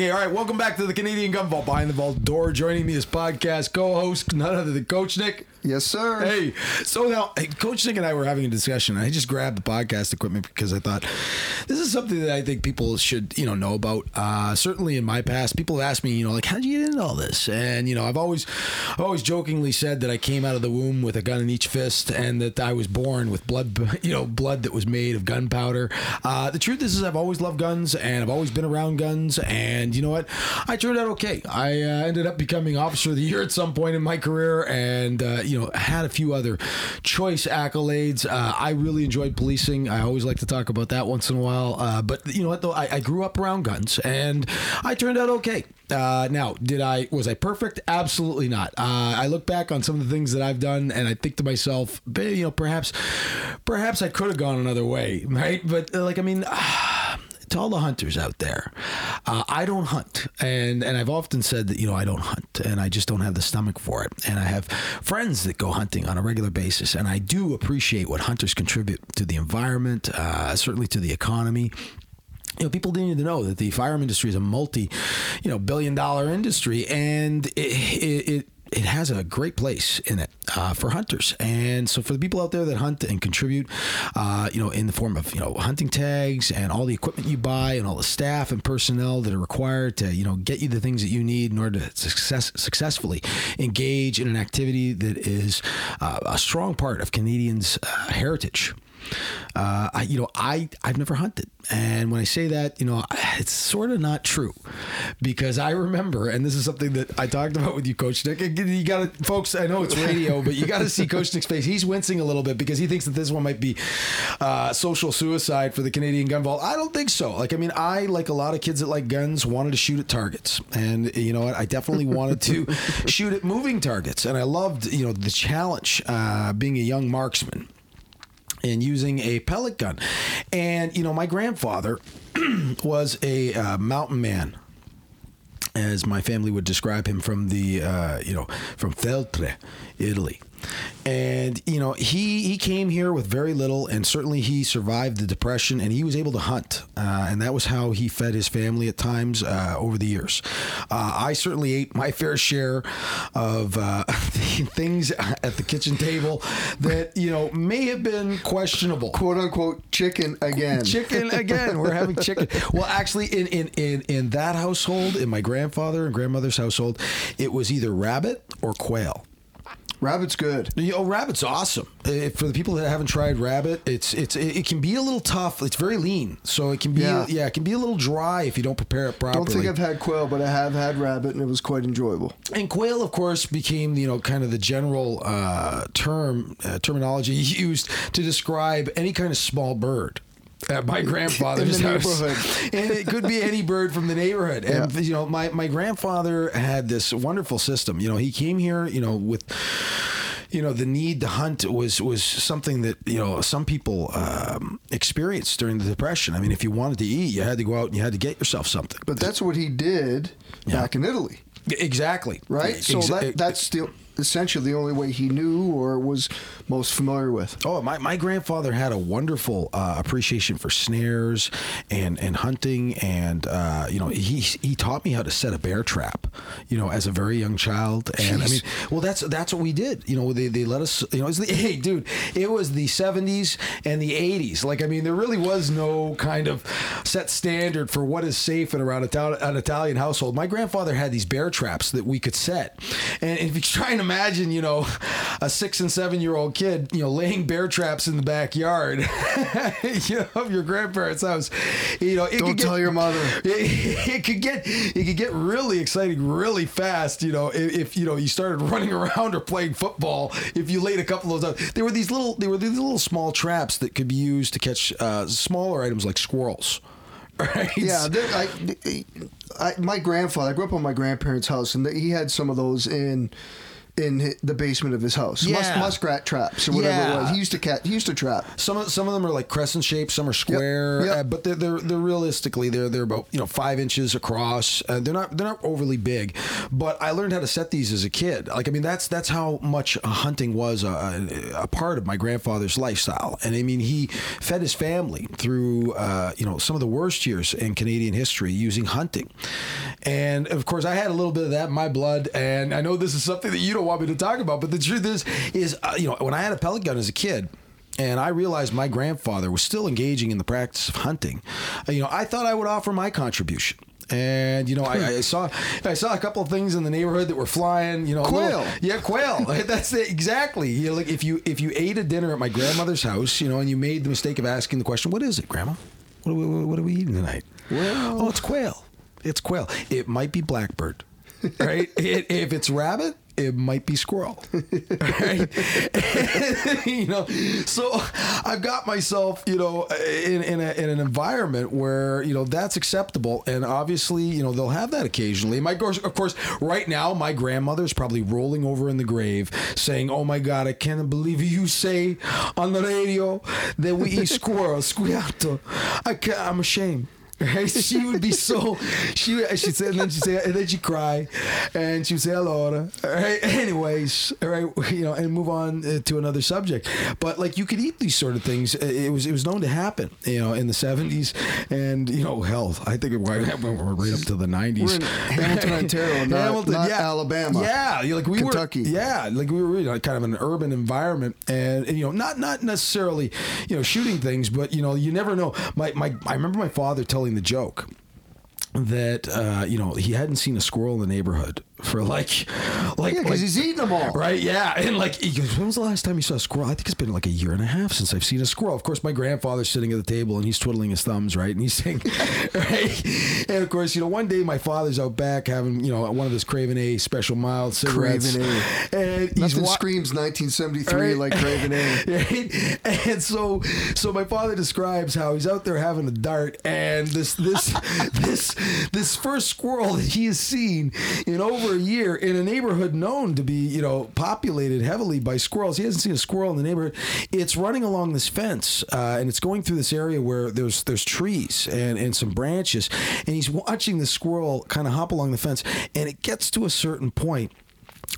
Okay, all right. Welcome back to the Canadian Gun Vault. Behind the Vault door, joining me as podcast co-host, none other than Coach Nick. Yes, sir. Hey, so now Coach Nick and I were having a discussion. I just grabbed the podcast equipment because I thought this is something that I think people should, you know, know about. Uh, certainly in my past, people have asked me, you know, like, how did you get into all this? And you know, I've always, I've always jokingly said that I came out of the womb with a gun in each fist, and that I was born with blood, you know, blood that was made of gunpowder. Uh, the truth is, is I've always loved guns, and I've always been around guns, and you know what? I turned out okay. I uh, ended up becoming officer of the year at some point in my career, and uh, you know had a few other choice accolades. Uh, I really enjoyed policing. I always like to talk about that once in a while. Uh, but you know what though, I, I, grew up around guns, and I turned out okay. Uh, now, did I was I perfect? Absolutely not. Uh, I look back on some of the things that I've done, and I think to myself, you know, perhaps, perhaps I could have gone another way, right? But like, I mean to all the hunters out there, uh, I don't hunt, and and I've often said that you know I don't hunt, and I just don't have the stomach for it. And I have friends that go hunting on a regular basis, and I do appreciate what hunters contribute to the environment, uh, certainly to the economy. You know, people need to know that the firearm industry is a multi, you know, billion dollar industry, and it, it, it has a great place in it uh, for hunters. And so for the people out there that hunt and contribute, uh, you know, in the form of, you know, hunting tags and all the equipment you buy and all the staff and personnel that are required to, you know, get you the things that you need in order to success, successfully engage in an activity that is uh, a strong part of Canadians' uh, heritage. Uh, I, you know, I I've never hunted, and when I say that, you know, it's sort of not true, because I remember, and this is something that I talked about with you, Coach Nick. You got to, folks. I know it's radio, but you got to see Coach Nick's face. He's wincing a little bit because he thinks that this one might be uh, social suicide for the Canadian Gun Vault. I don't think so. Like, I mean, I like a lot of kids that like guns wanted to shoot at targets, and you know what? I definitely wanted to shoot at moving targets, and I loved you know the challenge uh, being a young marksman and using a pellet gun. And, you know, my grandfather was a uh, mountain man. As my family would describe him from the, uh, you know, from Feltre, Italy and you know he he came here with very little and certainly he survived the depression and he was able to hunt uh, and that was how he fed his family at times uh, over the years. Uh, i certainly ate my fair share of uh, things at the kitchen table that you know may have been questionable. Quote unquote chicken again. Chicken again. We're having chicken. Well actually in in in in that household in my grandfather and grandmother's household it was either rabbit or quail Rabbit's good. Oh, rabbit's awesome. Uh, for the people that haven't tried rabbit, it's it's it can be a little tough. It's very lean, so it can be yeah, yeah it can be a little dry if you don't prepare it properly. Don't think I've had quail, but I have had rabbit, and it was quite enjoyable. And quail, of course, became you know kind of the general uh, term uh, terminology used to describe any kind of small bird at my grandfather's house. and it could be any bird from the neighborhood. And yeah. you know, my my grandfather had this wonderful system. You know, he came here, you know, with you know the need to hunt was was something that you know some people um, experienced during the depression. I mean, if you wanted to eat, you had to go out and you had to get yourself something. But that's what he did yeah. back in Italy. Exactly. Right. So Exa- that, that's still essentially the only way he knew or was most familiar with. Oh, my, my grandfather had a wonderful uh, appreciation for snares and, and hunting. And, uh, you know, he, he taught me how to set a bear trap, you know, as a very young child. And Jeez. I mean, well, that's, that's what we did. You know, they, they let us, you know, the, hey, dude, it was the 70s and the 80s. Like, I mean, there really was no kind of set standard for what is safe in around an Italian household. My grandfather had these bear traps that we could set. And if you're trying to imagine, you know, a six and seven year old kid, you know, laying bear traps in the backyard you know, of your grandparents' house. You know, don't tell your mother. It, it, could get it could get really exciting really fast. You know, if, if, you know you started running around or playing football. If you laid a couple of those out, there were these little there were these little small traps that could be used to catch uh, smaller items like squirrels. Right? Yeah, I, I, my grandfather. I grew up on my grandparents' house, and he had some of those in in the basement of his house. Yeah. Mus- muskrat traps or whatever yeah. it was. He used to cat. He used to trap. Some of some of them are like crescent shaped. Some are square. Yep. Yep. Uh, but they're, they're they're realistically they're they're about you know five inches across. Uh, they're not they're not overly big. But I learned how to set these as a kid. Like I mean that's that's how much hunting was a, a part of my grandfather's lifestyle. And I mean he fed his family through uh, you know some of the worst years in Canadian history using hunting. And of course, I had a little bit of that in my blood. And I know this is something that you don't want me to talk about, but the truth is, is uh, you know, when I had a pellet gun as a kid. And I realized my grandfather was still engaging in the practice of hunting. Uh, you know, I thought I would offer my contribution and you know I, I, saw I saw a couple of things in the neighborhood that were flying. You know, quail. Little, yeah, quail. That's it, exactly. You know, like if you if you ate a dinner at my grandmother's house, you know, and you made the mistake of asking the question, "What is it, Grandma? What are we, what are we eating tonight?" Well, oh, it's quail. It's quail. It might be blackbird, right? it, if it's rabbit, it might be squirrel. Right? you know, so I've got myself, you know, in, in, a, in, an environment where, you know, that's acceptable. And obviously, you know, they'll have that occasionally. My, of course, right now, my grandmother's probably rolling over in the grave saying, Oh my God, I can't believe you say on the radio that we eat squirrel, squiato. I can't, I'm ashamed. Right? She would be so she she said and then she'd say and then she'd cry and she'd say hello right? Anyways all right you know and move on uh, to another subject. But like you could eat these sort of things. It was it was known to happen you know in the 70s and you know hell I think it went right up to the 90s Hamilton Ontario not, Hamilton, not yeah, Alabama. Yeah like we Kentucky. were yeah like we were you know, kind of an urban environment. And, and you know not not necessarily you know shooting things but you know you never know. My my I remember my father telling telling the joke that uh, you know he hadn't seen a squirrel in the neighborhood for like like yeah, because like, he's eating them all. Right yeah and like he goes when was the last time you saw a squirrel? I think it's been like a year and a half since I've seen a squirrel. Of course my grandfather's sitting at the table and he's twiddling his thumbs right and he's saying right and of course you know one day my father's out back having you know one of his Craven A special mild cigarettes. Craven A. And nothing wa- screams 1973 right? like Craven A. Right? and so so my father describes how he's out there having a dart and this this this this first squirrel that he has seen in over a year in a neighborhood known to be, you know, populated heavily by squirrels. He hasn't seen a squirrel in the neighborhood. It's running along this fence, uh, and it's going through this area where there's there's trees and, and some branches, and he's watching the squirrel kind of hop along the fence, and it gets to a certain point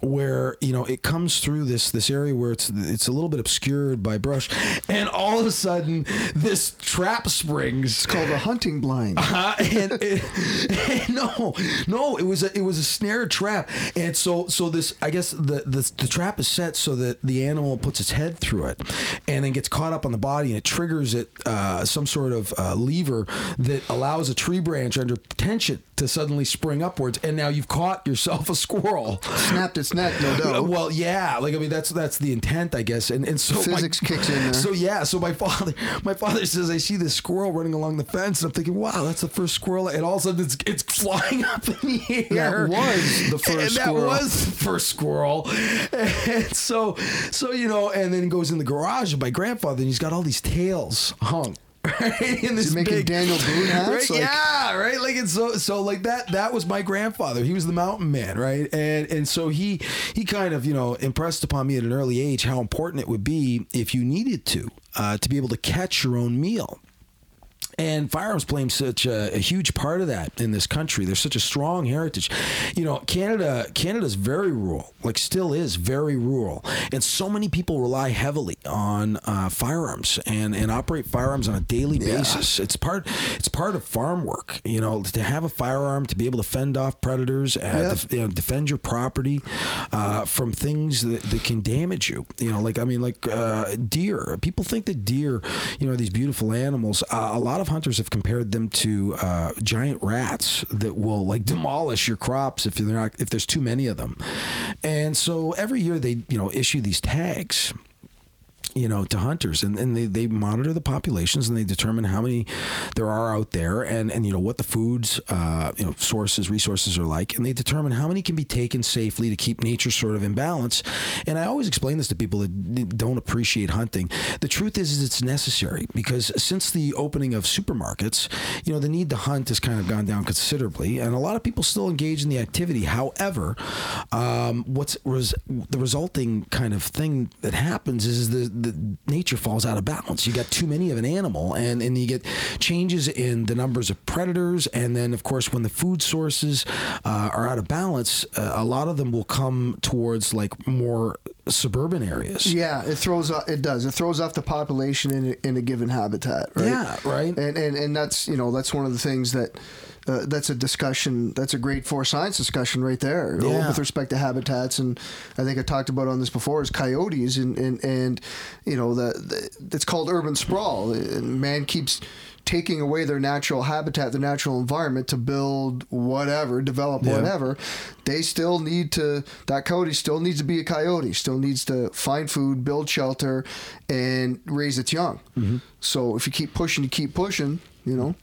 where you know it comes through this this area where it's it's a little bit obscured by brush, and all of a sudden this trap springs. It's called a hunting blind. Uh, and, and, and, no, no, it was a it was a snare trap, and so so this I guess the, the the trap is set so that the animal puts its head through it, and then gets caught up on the body, and it triggers it uh, some sort of uh, lever that allows a tree branch under tension to suddenly spring upwards, and now you've caught yourself a squirrel. Snapped its neck, no doubt. Well, yeah, like I mean, that's that's the intent, I guess. And and so physics my, kicks in there. So yeah, so my father, my father says, I see this squirrel running along the fence, and I'm thinking, wow, that's the first squirrel, and all of a sudden it's it's flying up in the air. That was the first. And squirrel. that was the first squirrel. And so so you know, and then he goes in the garage of my grandfather, and he's got all these tails hung right? In this making big, Daniel Boone hats, right? like, yeah, right. Like it's so so like that. That was my grandfather. He was the mountain man, right? And and so he he kind of you know impressed upon me at an early age how important it would be if you needed to uh, to be able to catch your own meal. And firearms play such a, a, huge part of that in this country. There's such a strong heritage. You know, Canada Canada's very rural, like still is very rural, and so many people rely heavily on uh, firearms and, and operate firearms on a daily yeah. basis. It's part it's part of farm work. You know, to have a firearm to be able to fend off predators, uh, def, you know, defend your property uh, from things that, that can damage you. You know, like I mean, like uh, deer. People think that deer, you know, these beautiful animals. Uh, a lot of hunters have compared them to uh, giant rats that will like demolish your crops if they're not if there's too many of them. And so every year they you know issue these tags you know, to hunters, and, and they, they monitor the populations and they determine how many there are out there, and, and you know what the foods, uh, you know, sources, resources are like, and they determine how many can be taken safely to keep nature sort of in balance. And I always explain this to people that don't appreciate hunting. The truth is, is it's necessary because since the opening of supermarkets, you know, the need to hunt has kind of gone down considerably, and a lot of people still engage in the activity. However, um, what's res- the resulting kind of thing that happens is the the nature falls out of balance. You got too many of an animal, and and you get changes in the numbers of predators, and then of course when the food sources uh, are out of balance, uh, a lot of them will come towards like more suburban areas. Yeah, it throws off, it does. It throws off the population in a, in a given habitat, right? Yeah, right. And and and that's you know that's one of the things that uh, that's a discussion. That's a great for science discussion right there yeah. with respect to habitats. And I think I talked about on this before is coyotes and and, and you know the, the it's called urban sprawl. And man keeps taking away their natural habitat, their natural environment to build whatever, develop yeah. whatever, they still need to, that coyote still needs to be a coyote, still needs to find food, build shelter, and raise its young. Mm-hmm. So if you keep pushing, you keep pushing, you know.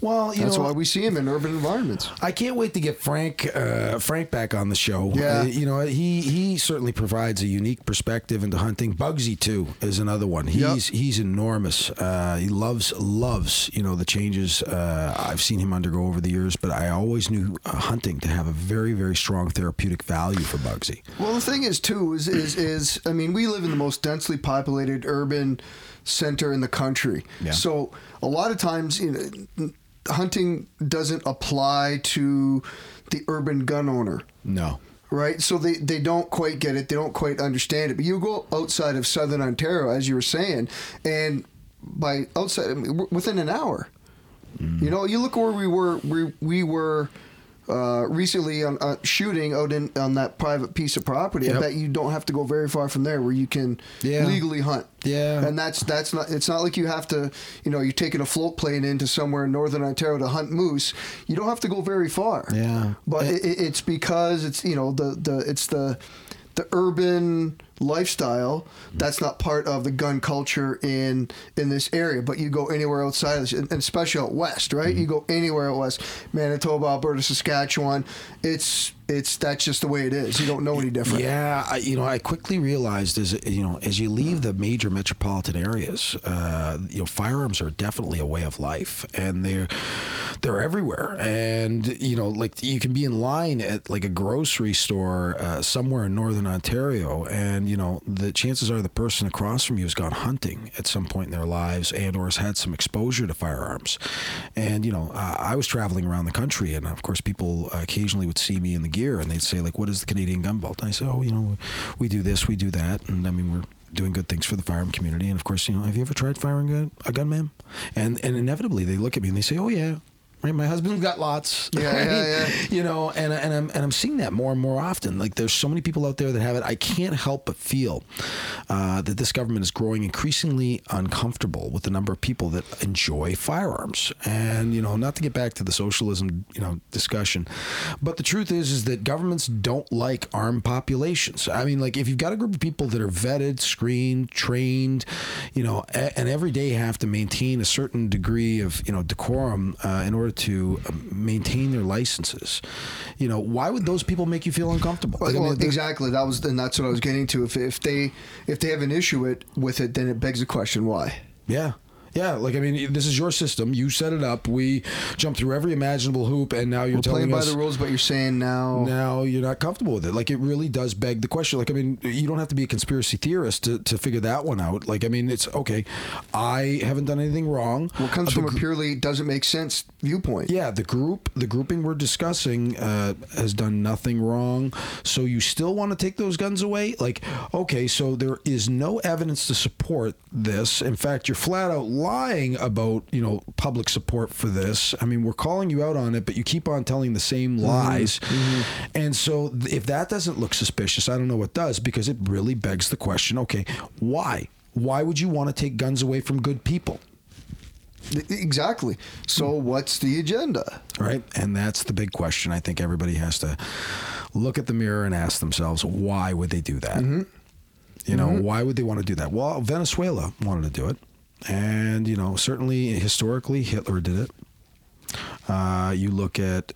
Well, that's know, why we see him in urban environments. I can't wait to get Frank uh, Frank back on the show. Yeah, uh, you know he he certainly provides a unique perspective into hunting. Bugsy too is another one. He's yep. he's enormous. Uh, he loves loves you know the changes uh, I've seen him undergo over the years. But I always knew uh, hunting to have a very very strong therapeutic value for Bugsy. Well, the thing is too is is is I mean we live in the most densely populated urban center in the country. Yeah. So a lot of times, you know, hunting doesn't apply to the urban gun owner. No. Right, so they, they don't quite get it. They don't quite understand it. But you go outside of southern Ontario, as you were saying, and by outside I mean, within an hour, mm. you know, you look where we were. We we were uh, recently on uh, shooting out in on that private piece of property. Yep. I bet you don't have to go very far from there where you can yeah. legally hunt. Yeah, and that's that's not. It's not like you have to. You know, you're taking a float plane into somewhere in northern Ontario to hunt moose. You don't have to go very far. Yeah, but it, it's because it's you know the the it's the the urban lifestyle that's not part of the gun culture in in this area but you go anywhere outside of this and especially out west right mm-hmm. you go anywhere out west manitoba alberta saskatchewan it's it's that's just the way it is. You don't know any different. Yeah, I, you know, I quickly realized as you know, as you leave the major metropolitan areas, uh, you know, firearms are definitely a way of life, and they're they're everywhere. And you know, like you can be in line at like a grocery store uh, somewhere in northern Ontario, and you know, the chances are the person across from you has gone hunting at some point in their lives, and or has had some exposure to firearms. And you know, uh, I was traveling around the country, and of course, people occasionally would see me in the gear and they'd say like, "What is the Canadian Gun Vault?" And I say, "Oh, you know, we do this, we do that," and I mean we're doing good things for the firearm community. And of course, you know, have you ever tried firing a, a gun, ma'am? And and inevitably they look at me and they say, "Oh yeah, Right, my husband's got lots. Yeah, right? yeah, yeah. You know, and and I'm and I'm seeing that more and more often. Like there's so many people out there that have it. I can't help but feel uh, that this government is growing increasingly uncomfortable with the number of people that enjoy firearms. And you know, not to get back to the socialism you know discussion, but the truth is is that governments don't like armed populations. I mean, like if you've got a group of people that are vetted, screened, trained, you know, and every day have to maintain a certain degree of you know decorum uh, in order to um, maintain their licenses. You know, why would those people make you feel uncomfortable? Well, I mean, exactly. That was, and that's what I was getting to. If if they if they have an issue it, with it, then it begs the question why. Yeah. Yeah, like I mean, this is your system. You set it up. We jumped through every imaginable hoop, and now you're We're telling playing us by the rules. But you're saying now, now you're not comfortable with it. Like it really does beg the question. Like I mean, you don't have to be a conspiracy theorist to, to figure that one out. Like I mean, it's okay. I haven't done anything wrong. What comes uh, from a purely doesn't make sense viewpoint. Yeah, the group, the grouping we're discussing uh, has done nothing wrong. So you still want to take those guns away? Like, okay, so there is no evidence to support this. In fact, you're flat out lying about you know public support for this. I mean, we're calling you out on it, but you keep on telling the same mm-hmm. lies. Mm-hmm. And so, if that doesn't look suspicious, I don't know what does because it really begs the question: Okay, why? Why would you want to take guns away from good people? Exactly. So, what's the agenda? Right. And that's the big question. I think everybody has to look at the mirror and ask themselves, why would they do that? Mm-hmm. You know, mm-hmm. why would they want to do that? Well, Venezuela wanted to do it. And, you know, certainly historically, Hitler did it. Uh, you look at.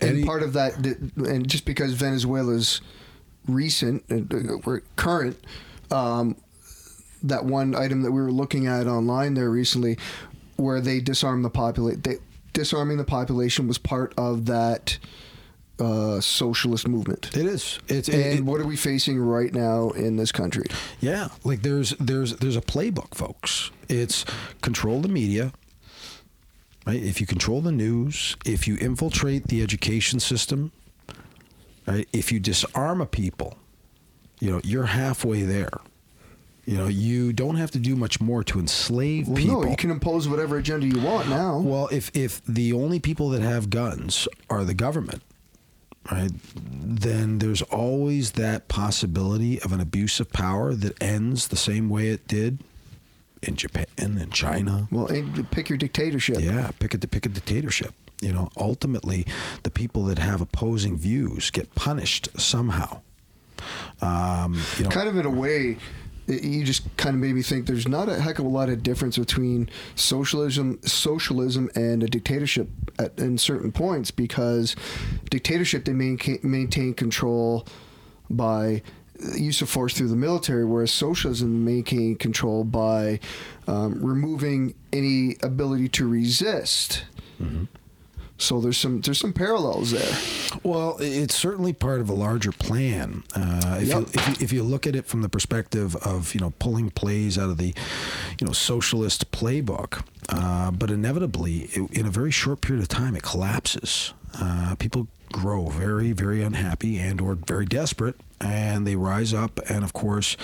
And part of that, and just because Venezuela's recent, uh, uh current, um, that one item that we were looking at online there recently, where they disarm the population, disarming the population was part of that uh, socialist movement. It is. It's and it, what are we facing right now in this country? Yeah, like there's there's there's a playbook, folks. It's control the media. Right? If you control the news, if you infiltrate the education system, right? If you disarm a people, you know you're halfway there. You know, you don't have to do much more to enslave Well, people. no, you can impose whatever agenda you want now. Well, if if the only people that have guns are the government, right, then there's always that possibility of an abuse of power that ends the same way it did in Japan and China. Well, pick your dictatorship. Yeah, pick a pick a dictatorship. You know, ultimately, the people that have opposing views get punished somehow. Um, you know, kind of in a way it- you just kind of made me think there's not a heck of a lot of difference between socialism socialism and a dictatorship at in certain points because dictatorship they maintain, maintain control by use of force through the military whereas socialism maintain control by um, removing any ability to resist so there's some there's some parallels there Well, it's certainly part of a larger plan. Uh, if, Yep. you, if, you, if you look at it from the perspective of you know pulling plays out of the you know socialist playbook, uh, but inevitably it, in a very short period of time it collapses. Uh, people grow very very unhappy and or very desperate and they rise up and of course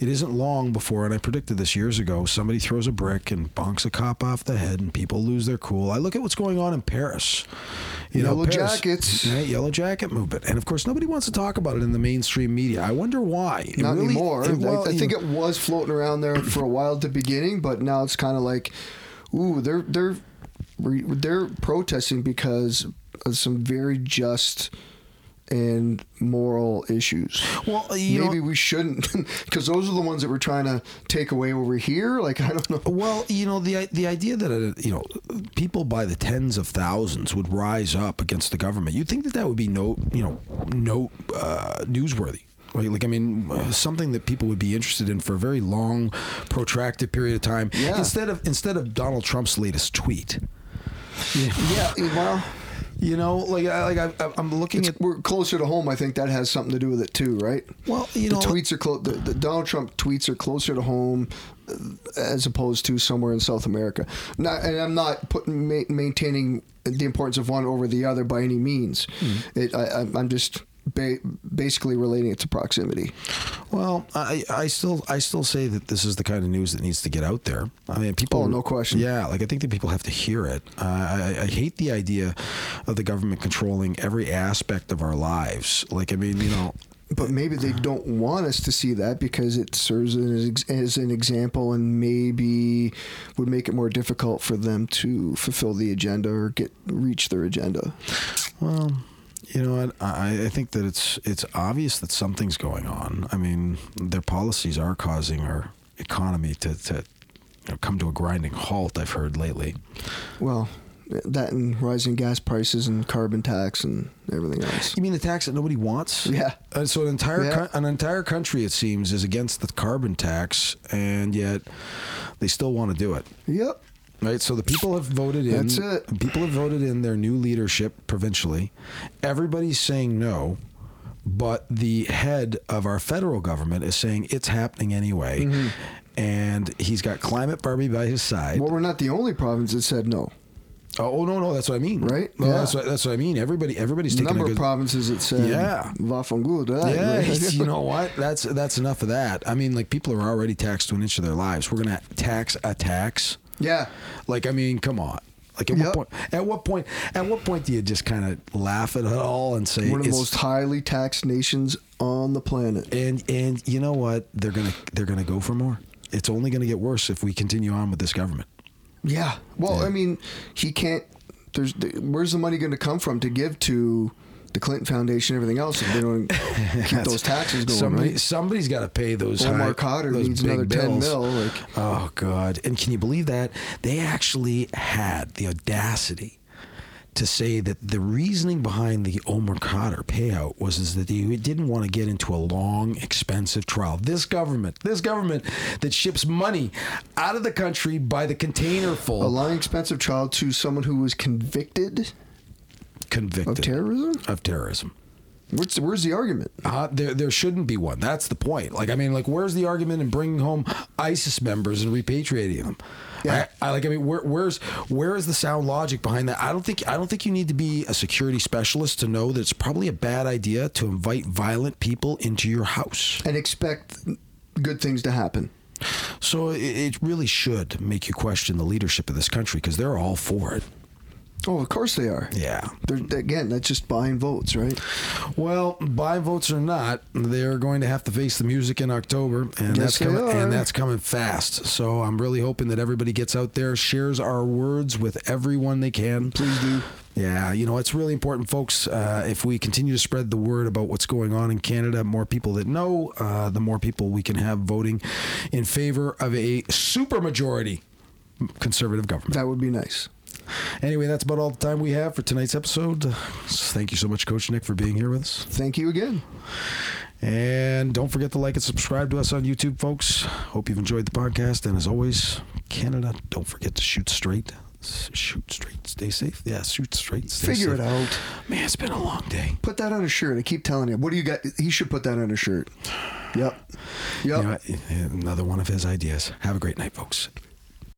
it isn't long before and i predicted this years ago somebody throws a brick and bonks a cop off the head and people lose their cool i look at what's going on in paris you know, Yellow Paris- jackets. Right, yellow jacket movement, and of course, nobody wants to talk about it in the mainstream media. I wonder why. It Not really- anymore. it- I- well, I, think know, it was floating around there for a while at the beginning, but now it's kind of like, ooh, they're they're re- they're protesting because of some very just and moral issues. Well, you maybe know- we shouldn't, because those are the ones that we're trying to take away over here. Like I don't know. Well, you know the the idea that uh, you know people by the tens of thousands would rise up against the government. You'd think that that would be no you know no uh, newsworthy. Right? Like I mean, uh, something that people would be interested in for a very long, protracted period of time. Yeah. Instead of instead of Donald Trump's latest tweet. Yeah, well, You know, like I, like I, I'm looking it's, at we're closer to home. I think that has something to do with it too, right? well, you the know, tweets are close. The, the Donald Trump tweets are closer to home uh, as opposed to somewhere in South America. Not, and I'm not putting ma- maintaining the importance of one over the other by any means. It, I, I'm just ba- basically relating it to proximity. Well, I, I still I still say that this is the kind of news that needs to get out there. I mean, people. Oh, no question. Yeah, like I think that people have to hear it. Uh, I, I hate the idea of the government controlling every aspect of our lives. Like, I mean, you know, But maybe they don't want us to see that because it serves as, as an example and maybe would make it more difficult for them to fulfill the agenda or get reach their agenda. Well, you know what? I, I think that it's it's obvious that something's going on. I mean, their policies are causing our economy to, to you know, come to a grinding halt. I've heard lately. Well, that and rising gas prices and carbon tax and everything else. You mean the tax that nobody wants? Yeah. Uh, so an entire Yeah. co- an entire country, it seems, is against the carbon tax, and yet they still want to do it. Yep. Right. So the people have voted in. That's it. People have voted in their new leadership provincially. Everybody's saying no, but the head of our federal government is saying it's happening anyway, Mm-hmm. and he's got climate Barbie by his side. Well, we're not the only province that said no. oh no, no, that's what I mean. Right? No, Yeah. that's what that's what I mean. Everybody, everybody's taking number a good. of provinces that said Yeah. va von gut. Yeah, Right? you know what? That's that's enough of that. I mean, like people are already taxed to an inch of their lives. We're gonna tax a tax. Yeah. Like, I mean, come on. Like, at Yep. what point? At what point? At what point do you just kind of laugh at it all and say One of the most highly taxed nations on the planet. And and you know what? They're gonna they're gonna go for more. It's only gonna get worse if we continue on with this government. Yeah. Well, Yeah. I mean, he can't. There's where's the money going to come from to give to the Clinton Foundation and everything else if they don't keep those taxes going? Somebody right? somebody's got to pay those. Omar high, Khadr those needs another 10 mil, like- oh god! And can you believe that they actually had the audacity to say that the reasoning behind the Omar Khadr payout was is that they didn't want to get into a long, expensive trial. This government, this government that ships money out of the country by the container full, A long, expensive trial to someone who was convicted convicted of terrorism. Of terrorism. Where's, where's the argument? Uh, there, there shouldn't be one. That's the point. Like, I mean, like, where's the argument in bringing home ISIS members and repatriating them? Yeah. I, I like. I mean, where, where's where is the sound logic behind that? I don't think I don't think you need to be a security specialist to know that it's probably a bad idea to invite violent people into your house. And expect good things to happen. So it, it really should make you question the leadership of this country because they're all for it. Oh, of course they are. Yeah. They're, again, that's just buying votes, right? Well, buy votes or not, they're going to have to face the music in October, and Yes, that's coming. are. And that's coming fast. So I'm really hoping that everybody gets out there, shares our words with everyone they can. Please do. Yeah, you know, it's really important, folks. Uh, if we continue to spread the word about what's going on in Canada, more people that know, uh, the more people we can have voting in favor of a supermajority conservative government. That would be nice. Anyway, that's about all the time we have for tonight's episode. Thank you so much, Coach Nick, for being here with us. Thank you again. And don't forget to like and subscribe to us on YouTube, folks. Hope you've enjoyed the podcast. And as always, Canada, don't forget to shoot straight. Shoot straight. Stay safe. Yeah, shoot straight. Stay Figure safe. it out. Man, it's been a long day. Put that on a shirt. I keep telling you. What do you got? He should put that on a shirt. Yep. Yep. You know? Another one of his ideas. Have a great night, folks.